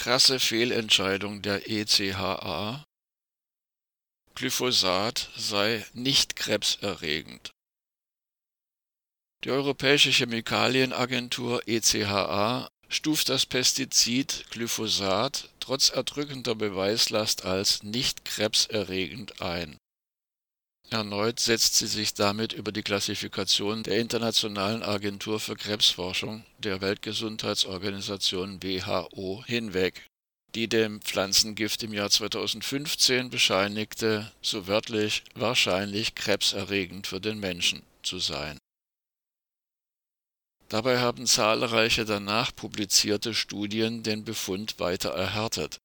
krasse Fehlentscheidung der ECHA, Glyphosat sei nicht krebserregend. Die Europäische Chemikalienagentur ECHA stuft das Pestizid Glyphosat trotz erdrückender Beweislast als nicht krebserregend ein. Erneut setzt sie sich damit über die Klassifikation der Internationalen Agentur für Krebsforschung der Weltgesundheitsorganisation WHO hinweg, die dem Pflanzengift im Jahr 2015 bescheinigte, so wörtlich wahrscheinlich krebserregend für den Menschen zu sein Dabei haben zahlreiche danach publizierte Studien den Befund weiter erhärtet.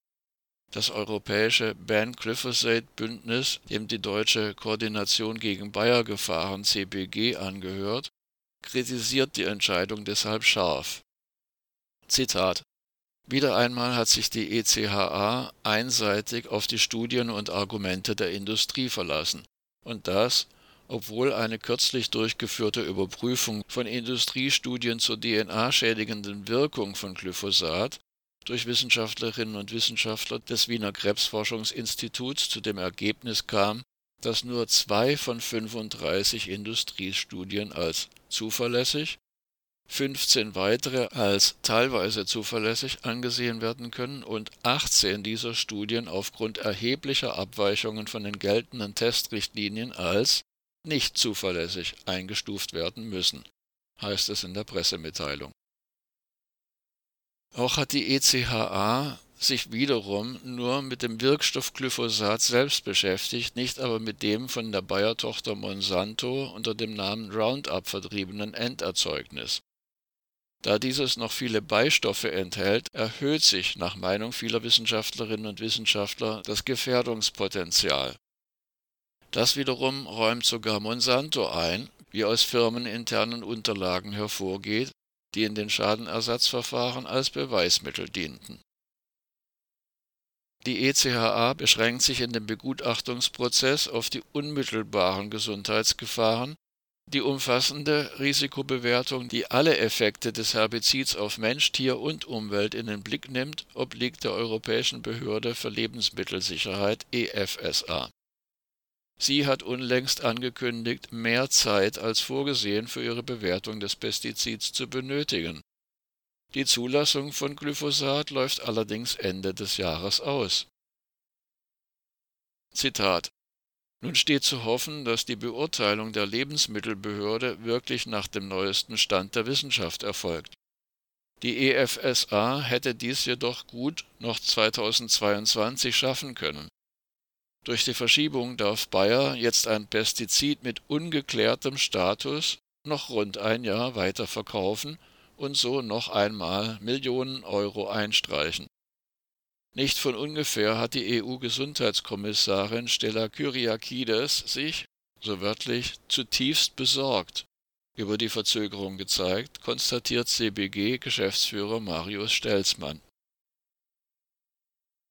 Das europäische Ban-Glyphosate-Bündnis, dem die deutsche Koordination gegen Bayer-Gefahren CBG angehört, kritisiert die Entscheidung deshalb scharf. Zitat Wieder einmal hat sich die ECHA einseitig auf die Studien und Argumente der Industrie verlassen, und das, obwohl eine kürzlich durchgeführte Überprüfung von Industriestudien zur DNA-schädigenden Wirkung von Glyphosat durch Wissenschaftlerinnen und Wissenschaftler des Wiener Krebsforschungsinstituts zu dem Ergebnis kam, dass nur zwei von 35 Industriestudien als zuverlässig, 15 weitere als teilweise zuverlässig angesehen werden können und 18 dieser Studien aufgrund erheblicher Abweichungen von den geltenden Testrichtlinien als nicht zuverlässig eingestuft werden müssen, heißt es in der Pressemitteilung. Auch hat die ECHA sich wiederum nur mit dem Wirkstoff Glyphosat selbst beschäftigt, nicht aber mit dem von der Bayer-Tochter Monsanto unter dem Namen Roundup vertriebenen Enderzeugnis. Da dieses noch viele Beistoffe enthält, erhöht sich nach Meinung vieler Wissenschaftlerinnen und Wissenschaftler das Gefährdungspotenzial das wiederum räumt sogar Monsanto ein, wie aus firmeninternen Unterlagen hervorgeht, die in den Schadenersatzverfahren als Beweismittel dienten. Die ECHA beschränkt sich in dem Begutachtungsprozess auf die unmittelbaren Gesundheitsgefahren, die umfassende Risikobewertung, die alle Effekte des Herbizids auf Mensch, Tier und Umwelt in den Blick nimmt, obliegt der Europäischen Behörde für Lebensmittelsicherheit EFSA Sie hat unlängst angekündigt, mehr Zeit als vorgesehen für ihre Bewertung des Pestizids zu benötigen. Die Zulassung von Glyphosat läuft allerdings Ende des Jahres aus. Zitat Nun steht zu hoffen, dass die Beurteilung der Lebensmittelbehörde wirklich nach dem neuesten Stand der Wissenschaft erfolgt. Die EFSA hätte dies jedoch gut noch 2022 schaffen können. Durch die Verschiebung darf Bayer jetzt ein Pestizid mit ungeklärtem Status noch rund ein Jahr weiterverkaufen und so noch einmal Millionen Euro einstreichen. Nicht von ungefähr hat die EU-Gesundheitskommissarin Stella Kyriakides sich, so wörtlich, zutiefst besorgt über die Verzögerung gezeigt, konstatiert CBG-Geschäftsführer Marius Stelzmann